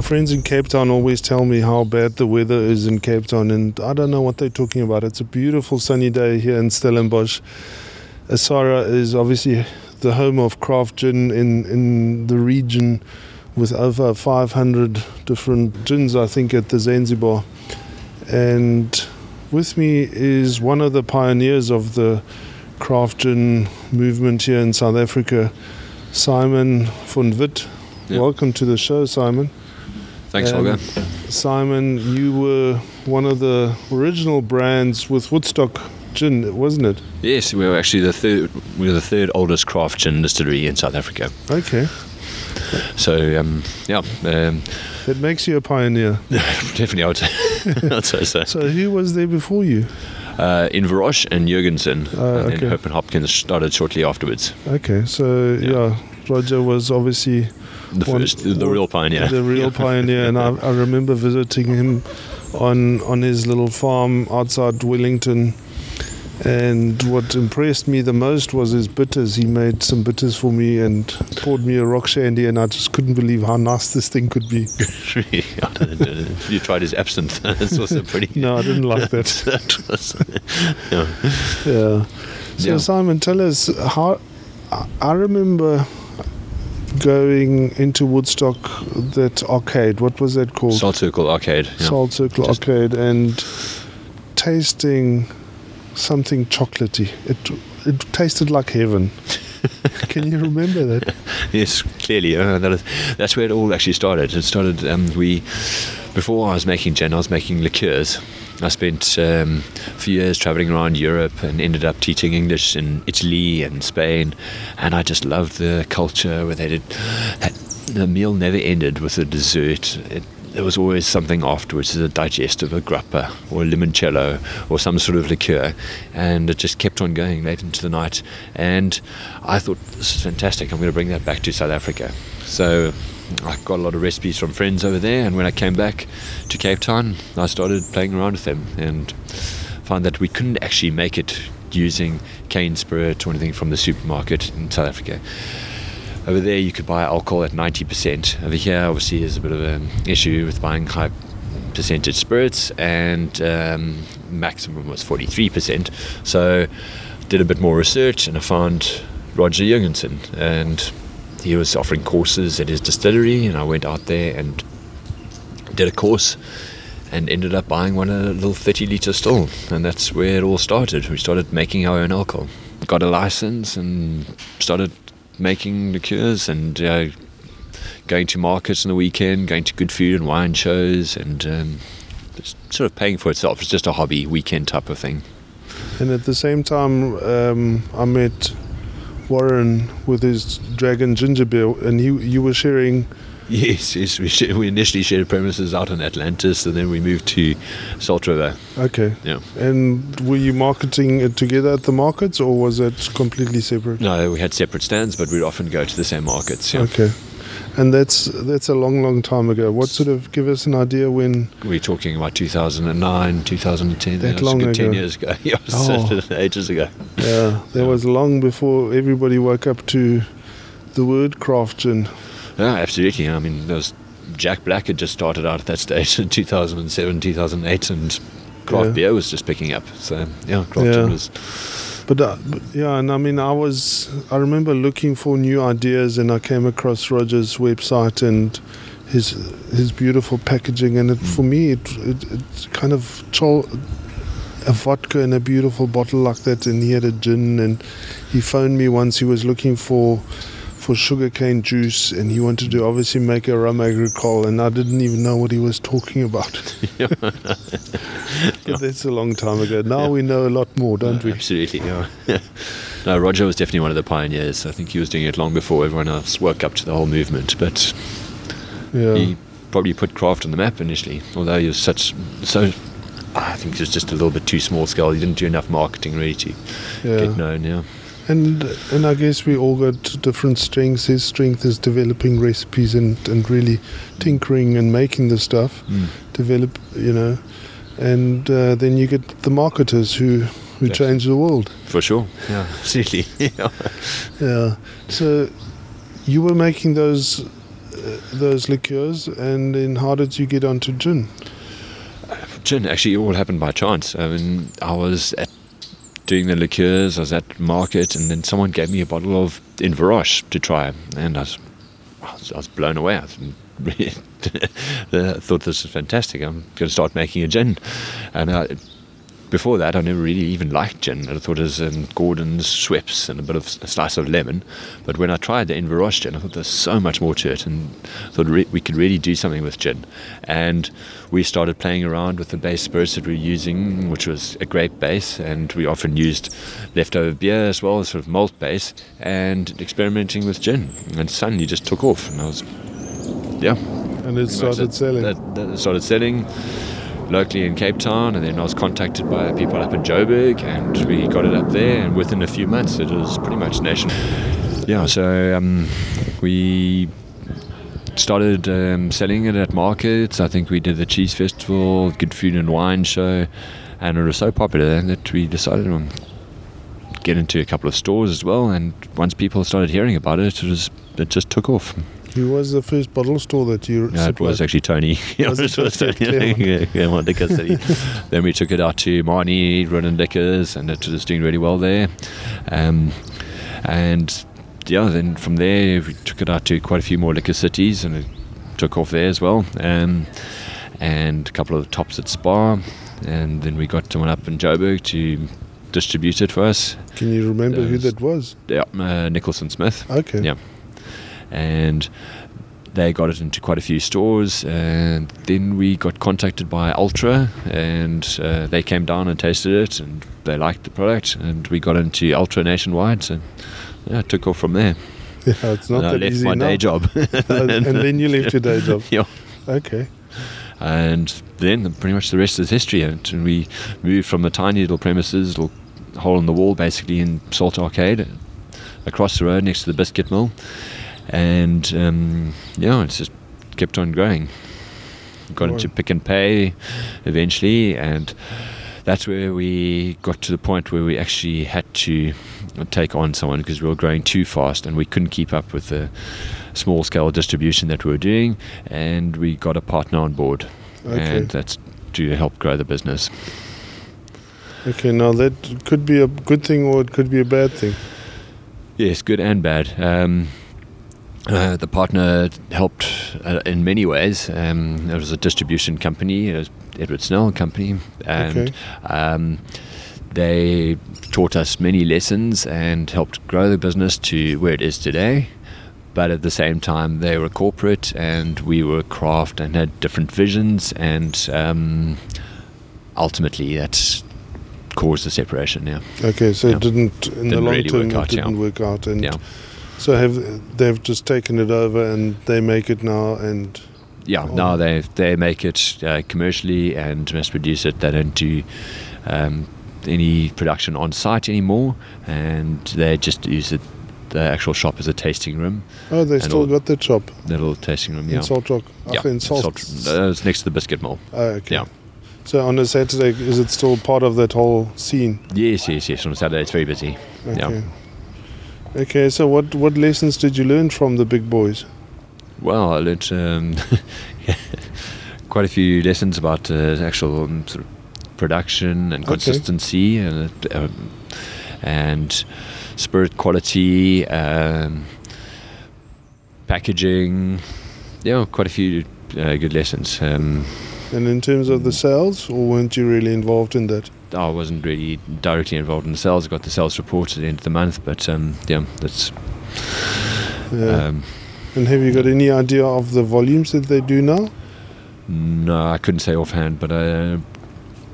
My friends in Cape Town always tell me how bad the weather is in Cape Town, and I don't know what they're talking about. It's a beautiful sunny day here in Stellenbosch. Asara is obviously the home of craft gin in, in the region with over 500 different gins, I think, at the Sansibar. And with me is one of the pioneers of the craft gin movement here in South Africa, Simon von Witt. Yeah. Welcome to the show, Simon. Thanks, Um, Holger. Simon, you were one of the original brands with Woodstock Gin, wasn't it? Yes, we were actually the third. We were the third oldest craft gin distillery in South Africa. Okay. So um, yeah, um, That makes you a pioneer. definitely I would say, I'd say so. So, who was there before you? Uh, Inverroche and Jorgensen, Oh, and okay. then Hope on Hopkins started shortly afterwards. Okay, so yeah, Yeah. Roger was obviously The first, the, the real pioneer. the real pioneer, and I, I remember visiting him on on his little farm outside Wellington. And what impressed me the most was his bitters. He made some bitters for me and poured me a rock shandy, and I just couldn't believe how nice this thing could be. I don't know. you tried his absinthe. It's also pretty. No, I didn't like that. that was, yeah. Yeah. So Yeah. Simon, tell us how. I remember going into Woodstock, that arcade. What was that called? Salt Circle Arcade. Yeah. Salt Circle Just- Arcade, and tasting something chocolatey. It it tasted like heaven. Can you remember that? Yes, clearly. Uh, that is, that's where it all actually started. It started. Um, we before I was making gin, I was making liqueurs. I spent um, a few years traveling around Europe and ended up teaching English in Italy and Spain, and I just loved the culture where they did. The meal never ended with a dessert. It, there was always something afterwards, a digestive, a grappa or a limoncello or some sort of liqueur, and it just kept on going late into the night. And I thought this is fantastic. I'm going to bring that back to South Africa. So I got a lot of recipes from friends over there, and when I came back to Cape Town, I started playing around with them and found that we couldn't actually make it using cane spirit or anything from the supermarket in South Africa. Over there, you could buy alcohol at 90%. Over here, obviously, there's a bit of an issue with buying high percentage spirits, and um, maximum was 43%. So, did a bit more research, and I found Roger Jorgensen, and he was offering courses at his distillery, and I went out there and did a course and ended up buying one of a little 30 litre still. And that's where it all started. We started making our own alcohol. Got a license and started making liqueurs and uh, going to markets on the weekend going to good food and wine shows and um, sort of paying for itself. It's just a hobby weekend type of thing. And at the same time, um, I met Warren with his Dragon Ginger Beer, and you you were sharing. yes, yes we, sh- we initially shared premises out in atlantis and then we moved to salt river Okay. yeah And were you marketing it together at the markets, or was it completely separate? no we had separate stands but we'd often go to the same markets yeah. Okay. And that's that's a long, long time ago. What sort of give us an idea when? We're talking about 2009, 2010. That was long a good 10 years ago. Yeah, Oh. ages ago. Yeah, that was long before everybody woke up to the word craft gin. Yeah, absolutely. I mean, there was Jack Black had just started out at that stage in 2007, 2008, and craft Yeah. beer was just picking up. So, yeah, craft Yeah. was. But, uh, but yeah, and I mean, I was I remember looking for new ideas, and I came across Roger's website and his his beautiful packaging, and it, for me, it it, it kind of chol- a vodka in a beautiful bottle like that, and he had a gin, and he phoned me once. He was looking for for sugarcane juice, and he wanted to obviously make a rum agricole, and I didn't even know what he was talking about. but that's a long time ago. Now we know a lot more, don't we? Absolutely, yeah. no, Roger was definitely one of the pioneers. I think he was doing it long before everyone else woke up to the whole movement. But Yeah. he probably put craft on the map initially, although he was such so. I think he was just a little bit too small scale. He didn't do enough marketing really to yeah. get known. Yeah, And and I guess we all got different strengths. His strength is developing recipes and, and really tinkering and making the stuff. Develop, you know, and uh, then you get the marketers who who Yes. change the world. for sure. Yeah, absolutely. yeah. Yeah. So you were making those those liqueurs, and then how did you get onto gin? Gin actually it all happened by chance. I mean, I was at doing the liqueurs, I was at market, and then someone gave me a bottle of Inverroche to try, and I was, I was, I was blown away. I I thought this is fantastic. I'm going to start making a gin, and I, before that, I never really even liked gin. I thought it was um, Gordon's, Schweppes, and a bit of a slice of lemon. But when I tried the Inverroche gin, I thought there's so much more to it, and thought re- we could really do something with gin. And we started playing around with the base spirits that we were using, which was a grape base, and we often used leftover beer as well, as sort of malt base, and experimenting with gin. And suddenly just took off, and I was, yeah. And it started selling. That, that started selling locally in Cape Town, and then I was contacted by people up in Joburg, and we got it up there. And within a few months, it was pretty much national. Yeah, so um, we started um, selling it at markets. I think we did the cheese festival, good food and wine show, and it was so popular that we decided to get into a couple of stores as well. And once people started hearing about it, it was it just took off. Who was the first bottle store that you? No, it was actually Tony. Was it was Tony? Claremont Liquor City. then we took it out to Marnie, Ronan Liquors, and it was doing really well there. Um, and yeah, then from there we took it out to quite a few more liquor cities, and it took off there as well. Um, and a couple of tops at SPAR, and then we got someone up in Joburg to distribute it for us. Can you remember who that was? Yeah, uh, Nicholson Smith. Okay. Yeah. And they got it into quite a few stores. And then we got contacted by Ultra, and uh, they came down and tasted it, and they liked the product, and we got into Ultra nationwide. So yeah, it took off from there. Yeah, it's not and I left easy my now. day job. Uh, and then you left your day job. yeah. Okay. And then pretty much the rest is history. And we moved from a tiny little premises, little hole in the wall basically in Salt Arcade, across the road next to the biscuit mill. And um, yeah, it's just kept on growing. Got into Pick n Pay eventually, and that's where we got to the point where we actually had to take on someone because we were growing too fast and we couldn't keep up with the small scale distribution that we were doing, and we got a partner on board, Okay. and that's to help grow the business. Okay. Now that could be a good thing or it could be a bad thing. Yes, good and bad. Um, uh, the partner helped uh, in many ways. Um, it was a distribution company, it was Edward Snell Company, and Okay. um, they taught us many lessons and helped grow the business to where it is today. But at the same time, they were corporate and we were craft and had different visions, and um, ultimately, that's caused the separation. Yeah, Okay. So Yeah. it didn't in the Didn't long really term. work out, yeah. didn't work out. And yeah. So have they've just taken it over and they make it now and Yeah, Oh. now they they make it uh, commercially and mass produce it. They don't do um, any production on site anymore, and they just use it, the actual shop as a tasting room, oh they still all- got that shop the little tasting room. in Yeah, Salt Rock. yeah, in in Salt. Salt- uh, it's next to the biscuit mill. Oh, okay. Yeah. So on a Saturday, is it still part of that whole scene? Yes, yes, yes. On Saturday, it's very busy. Okay. Yeah. Okay. So what what lessons did you learn from the big boys? Well, I learnt um, quite a few lessons about uh, actual um, sort of production and Okay. consistency and, um, and spirit quality, um, packaging. Yeah, quite a few uh, good lessons. Um, And in terms of the sales, or weren't you really involved in that? I wasn't really directly involved in the sales. I got the sales report at the end of the month, but um, yeah, that's. Yeah. Um, and have you got any idea of the volumes that they do now? No, I couldn't say offhand, but uh,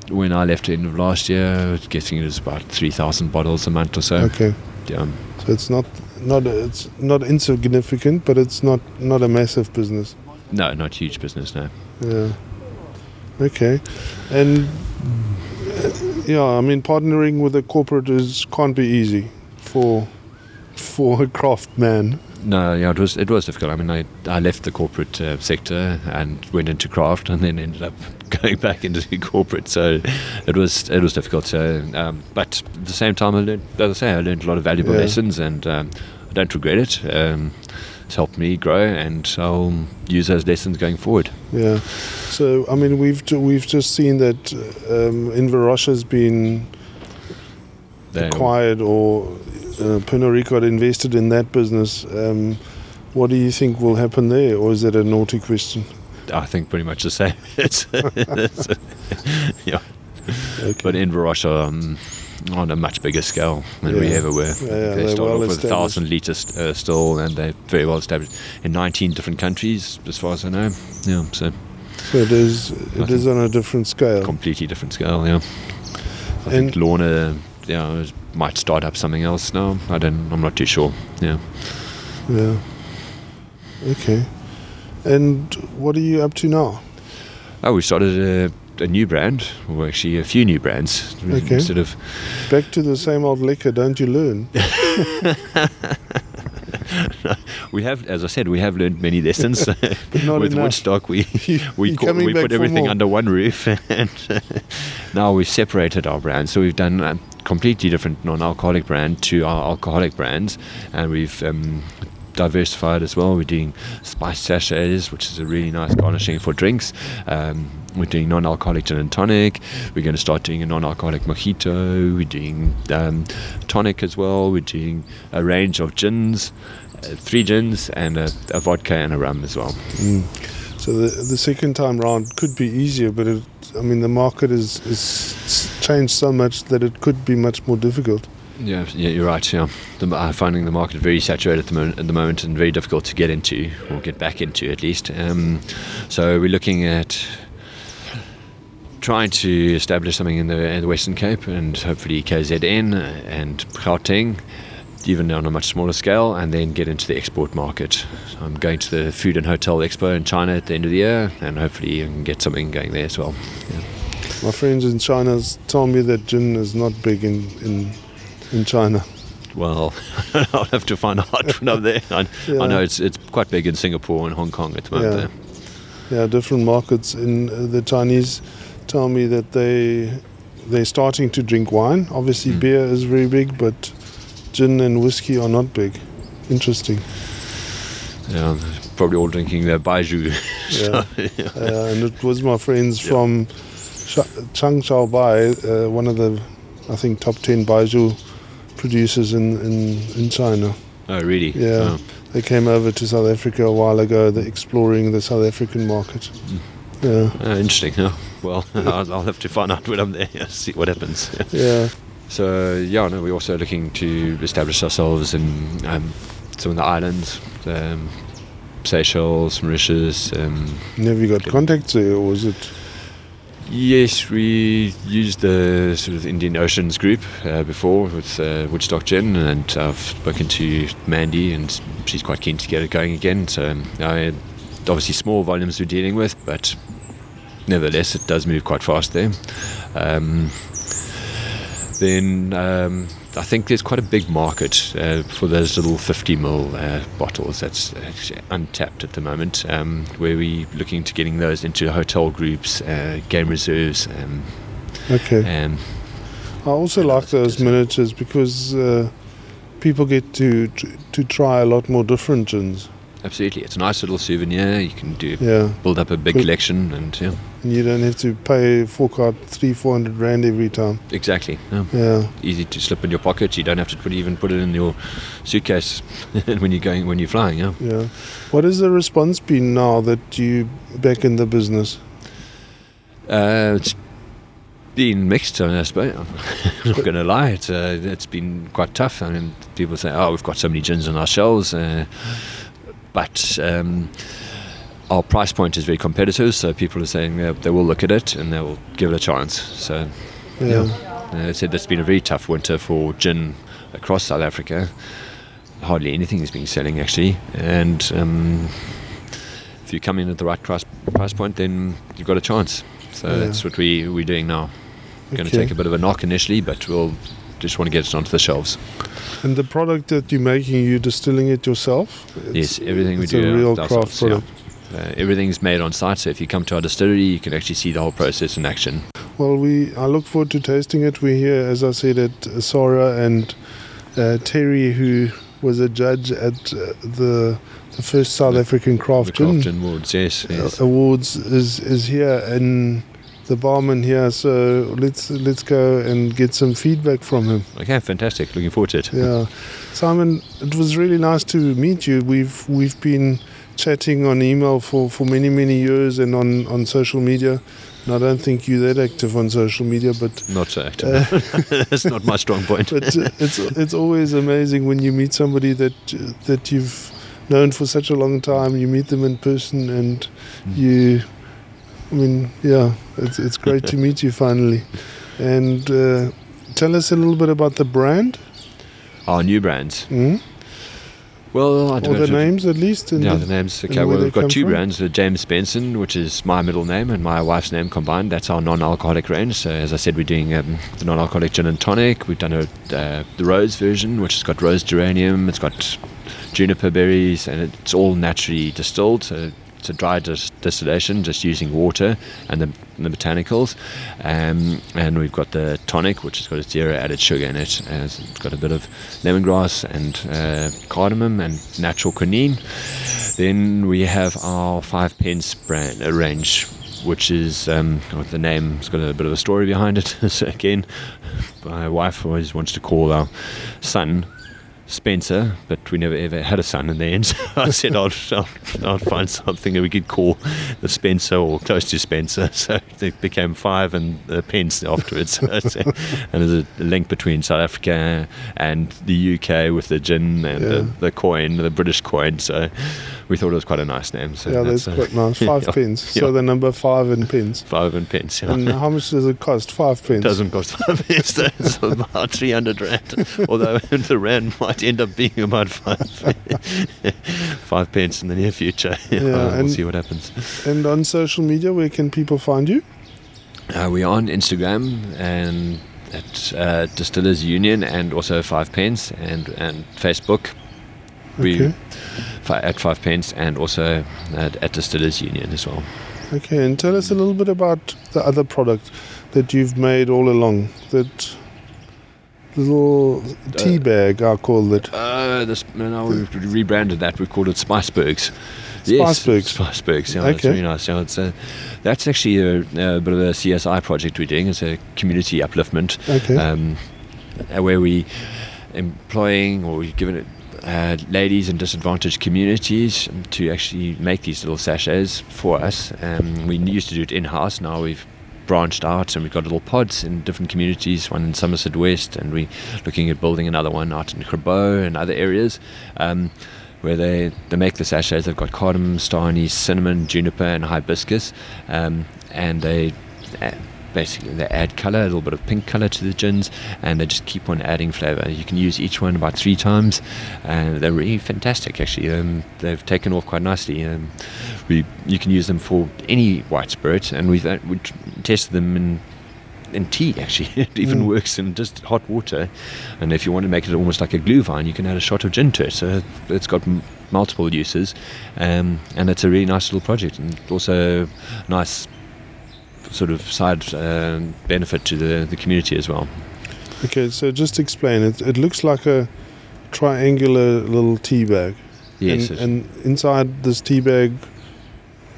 when I left at the end of last year, I was guessing it was about 3,000 bottles a month or so. Okay. Yeah. So it's not not it's not insignificant, but it's not not a massive business. No, not huge business, no. Yeah. Okay. And yeah, I mean, partnering with a corporate is can't be easy for for a craft man. No, yeah, it was it was difficult. I mean, I, I left the corporate uh, sector and went into craft, and then ended up going back into the corporate. So it was it was difficult. So, um, but at the same time, I learned, as I say, I learned a lot of valuable Yeah. lessons, and um, I don't regret it. Um, it's helped me grow, and I'll use those lessons going forward. Yeah. So I mean, we've we've just seen that um, Inverroche has been They- acquired or uh, Pernod Ricard invested in that business. Um, what do you think will happen there, or is that a naughty question? I think pretty much the same. it's, it's- yeah, Okay. but Inverroche are um, on a much bigger scale than we ever were. Yeah, they started well off with a thousand litre st- uh, still, and they're very well established in 19 different countries, as far as I know. Yeah, so so it is. It is on a different scale. completely different scale. Yeah, I And- think Lorna, yeah, might start up something else now. I don't. I'm not too sure. Yeah. Yeah. Okay. And what are you up to now? Oh, we started a, a new brand, or actually a few new brands. Okay. Instead of Back to the same old liquor, don't you learn? we have, as I said, we have learned many lessons. Not With enough. Woodstock, we we, call, we put everything more. under one roof, and now we've separated our brands. So we've done a completely different non-alcoholic brand to our alcoholic brands, and we've um, diversified as well. We're doing spice sachets, which is a really nice garnishing for drinks. Um, we're doing non-alcoholic gin and tonic. We're going to start doing a non-alcoholic mojito. We're doing um, tonic as well. We're doing a range of gins, uh, three gins, and a, a vodka and a rum as well. Mm. So the the second time round could be easier, but it, I mean the market is is changed so much that it could be much more difficult. Yeah, yeah, you're right. Yeah, the, I'm finding the market very saturated at the, moment, at the moment and very difficult to get into or get back into at least. Um, so we're looking at trying to establish something in the, in the Western Cape and hopefully KZN and Gauteng, even on a much smaller scale, and then get into the export market. I'm going to the Food and Hotel Expo in China at the end of the year, and hopefully I can get something going there as well. My friends in China tell me that gin is not big in in, in China. Well, I'll have to find out when I'm there. I, Yeah. I know it's it's quite big in Singapore and Hong Kong at the moment. Yeah. There. Yeah, different markets. In uh, the Chinese tell me that they they're starting to drink wine. Obviously, Mm. beer is very big, but gin and whiskey are not big. Interesting. Yeah, probably all drinking their baijiu. Yeah. uh, and it was my friends Yeah. from Sha- Changsha Bai, uh, one of the, I think, top 10 baijiu producers in, in, in China. oh, really? Yeah. Oh. They came over to South Africa a while ago, they're exploring the South African market. Yeah, Oh, interesting. Well, I'll, I'll have to find out when I'm there. See what happens. yeah. So yeah, no, we're also looking to establish ourselves in um, some of the islands, um, Seychelles, Mauritius. Um, have you got contacts there, or is it? Yes, we used the sort of Indian Oceans group uh, before with uh, Woodstock Gin, and I've spoken to Mandy, and she's quite keen to get it going again. So, um, I, obviously, small volumes we're dealing with, but nevertheless, it does move quite fast there. Um, then um, I think there's quite a big market uh, for those little 50 ml uh, bottles that's actually untapped at the moment, um, where we're looking to getting those into hotel groups, uh, game reserves, um, Okay. and I also like those miniatures because uh, people get to, to to try a lot more different gins. Absolutely, it's a nice little souvenir. You can do Yeah, build up a big Cool. collection, and yeah, and you don't have to pay fork out three, four hundred rand every time. exactly. Yeah. Yeah, Easy to slip in your pocket. You don't have to put even put it in your suitcase when you're going when you're flying. Yeah. yeah. What has the response been now that you back in the business? Uh, it's been mixed, I suppose. I'm not going to lie. It's, uh, it's been quite tough. I mean, people say, oh, we've got so many gins on our shelves. Uh, but um, our price point is very competitive, so people are saying uh, they will look at it and they will give it a chance. So, Yeah, uh, I said it's been a very tough winter for gin across South Africa. Hardly anything has been selling, actually. And um, if you come in at the right price, price point, then you've got a chance. So Yeah. that's what we, we're doing now. Going to Okay. take a bit of a knock initially, but we'll just want to get it onto the shelves. And the product that you're making, you're distilling it yourself? yes, everything we it's do. a real craft yeah. product. Uh, everything's made on site, so if you come to our distillery, you can actually see the whole process in action. Well, we I look forward to tasting it. We're here, as I said, at Sora and uh, Terry, who was a judge at uh, the the first South African Craft the Gin Craft Awards, yes, yes. Awards is is here and the barman here. So let's let's go and get some feedback from him. Okay, fantastic. Looking forward to it. Yeah, Simon, it was really nice to meet you. We've we've been chatting on email for, for many many years and on, on social media. And I don't think you're that active on social media, but not so active. Uh, That's not my strong point. but uh, it's it's always amazing when you meet somebody that that you've known for such a long time. You meet them in person, and mm. you. I mean, yeah, it's it's great to meet you finally. And uh, tell us a little bit about the brand. Our new brands. Mm-hmm. Well, I don't or the names at least. yeah, the, the names. Okay, well, we've got two from? brands: the James Benson, which is my middle name, and my wife's name combined. That's our non-alcoholic range. So, as I said, we're doing um, the non-alcoholic gin and tonic. We've done a, uh, the rose version, which has got rose geranium. It's got juniper berries, and it's all naturally distilled. So it's a dry dis- distillation, just using water and the, the botanicals. Um, and we've got the tonic, which has got a zero added sugar in it. It's got a bit of lemongrass and uh, cardamom and natural quinine. Then we have our five pence brand uh, range, which is um, the name. It's got a bit of a story behind it. so again, my wife always wants to call our son Spencer, but we never ever had a son in the end. So I said I'd, I'd, I'd, find something that we could call the Spencer or close to Spencer. So it became five and the pence afterwards. and there's a link between South Africa and the UK with the gin and yeah. the, the, coin, the British coin. So we thought it was quite a nice name. So yeah, that's, that's quite nice. Five yeah, pence. So the number five in pence. Five in pence. Yeah. And how much does it cost? Five pence. It doesn't cost five pence. it's about three hundred rand. Although the rand might end up being about five five pence in the near future. Yeah, yeah we'll see what happens. And on social media, where can people find you? Uh, we're on Instagram and at uh, Distillers Union and also Five Pence and and Facebook. We okay. At Five Pence and also at, at Distillers Union as well. Okay, and tell us a little bit about the other product that you've made all along. That little tea bag, I call it. Uh, this, no, we've rebranded that. We've called it Spicebergs. Spicebergs. Yes, Spicebergs. Yeah, okay. that's really nice. Yeah, it's a, that's actually a, a, bit of a CSI project we're doing. It's a community upliftment. Okay. Um, where we employing or given it uh, ladies in disadvantaged communities to actually make these little sachets for us. Um, we used to do it in house. Now we've branched out and we've got little pods in different communities, one in Somerset West, and we're looking at building another one out in Grabouw and other areas. Um, where they, they make the sachets, they've got cardamom, star anise, cinnamon, juniper, and hibiscus, um, and they basically they add color, a little bit of pink color to the gins, and they just keep on adding flavor. You can use each one about three times, and they're really fantastic. Actually, um, they've taken off quite nicely. Um, we you can use them for any white spirit, and we've uh, we tested them in in tea actually it even mm. works in just hot water and if you want to make it almost like a glühwein, you can add a shot of gin to it so it's got m- multiple uses um, and it's a really nice little project and also nice sort of side uh, benefit to the, the community as well okay so just explain it it looks like a triangular little tea bag yes and, and inside this tea bag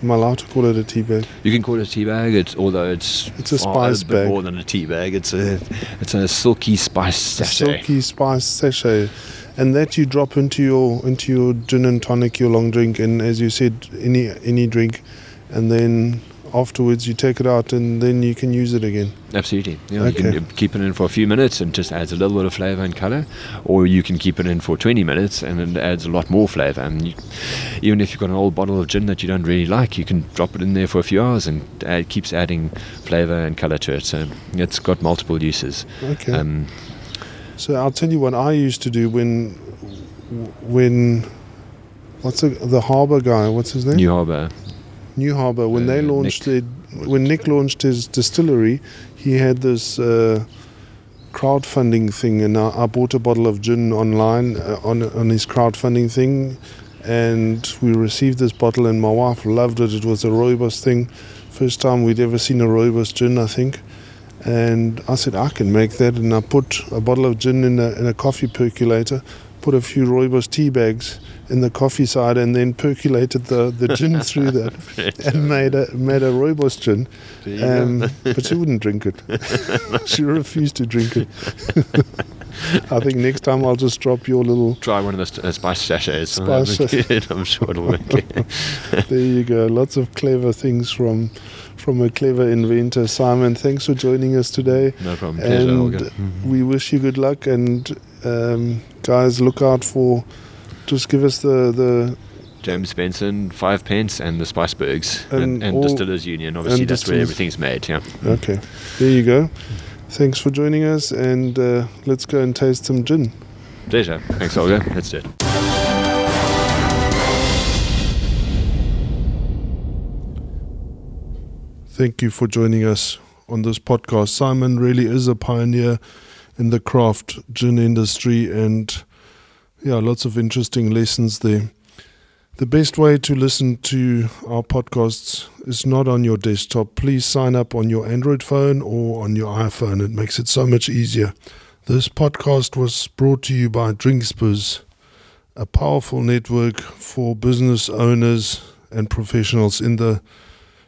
Am I allowed to call it a tea bag? You can call it a tea bag. It's although it's it's a spice bag more than a tea bag. It's a it's a silky spice sachet. A silky spice sachet, and that you drop into your into your gin and tonic, your long drink, and as you said, any any drink, and then afterwards you take it out and then you can use it again. Absolutely. Yeah, okay. You can keep it in for a few minutes and just adds a little bit of flavor and color, or you can keep it in for 20 minutes and it adds a lot more flavor. And you, even if you've got an old bottle of gin that you don't really like, you can drop it in there for a few hours and it keeps adding flavor and color to it. So it's got multiple uses. Okay. Um, so I'll tell you what I used to do when when what's the, the harbor guy? What's his name? New Harbor. New Harbor when uh, they launched Nick. when Nick launched his distillery, he had this uh, crowdfunding thing, and I, I, bought a bottle of gin online uh, on on his crowdfunding thing, and we received this bottle, and my wife loved it. It was a rooibos thing, first time we'd ever seen a rooibos gin, I think. And I said I can make that, and I put a bottle of gin in a, in a coffee percolator, put a few rooibos tea bags in the coffee side and then percolated the, the gin through that and made a made a rooibos gin. Um, but she wouldn't drink it. she refused to drink it. I think next time I'll just drop your little. Try one of those uh, spice sachets. Spice sachets. I'm sure it'll work. there you go. Lots of clever things from from a clever inventor, Simon. Thanks for joining us today. No problem. Pleasure, And Holger. we wish you good luck. And um, guys, look out for. Just give us the the James Benson, five pence, and the Spicebergs, And and, and Distillers Union. Obviously, that's where everything's made. Yeah. Okay, there you go. Thanks for joining us, and uh, let's go and taste some gin. Pleasure. Thanks. Let's do it. Thank you for joining us on this podcast. Simon really is a pioneer in the craft gin industry, and yeah, lots of interesting lessons there. The best way to listen to our podcasts is not on your desktop. Please sign up on your Android phone or on your iPhone. It makes it so much easier. This podcast was brought to you by Drinksbiz, a powerful network for business owners and professionals in the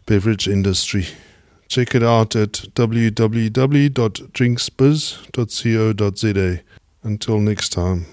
beverage industry. Check it out at www.drinksbiz.co.za. Until next time.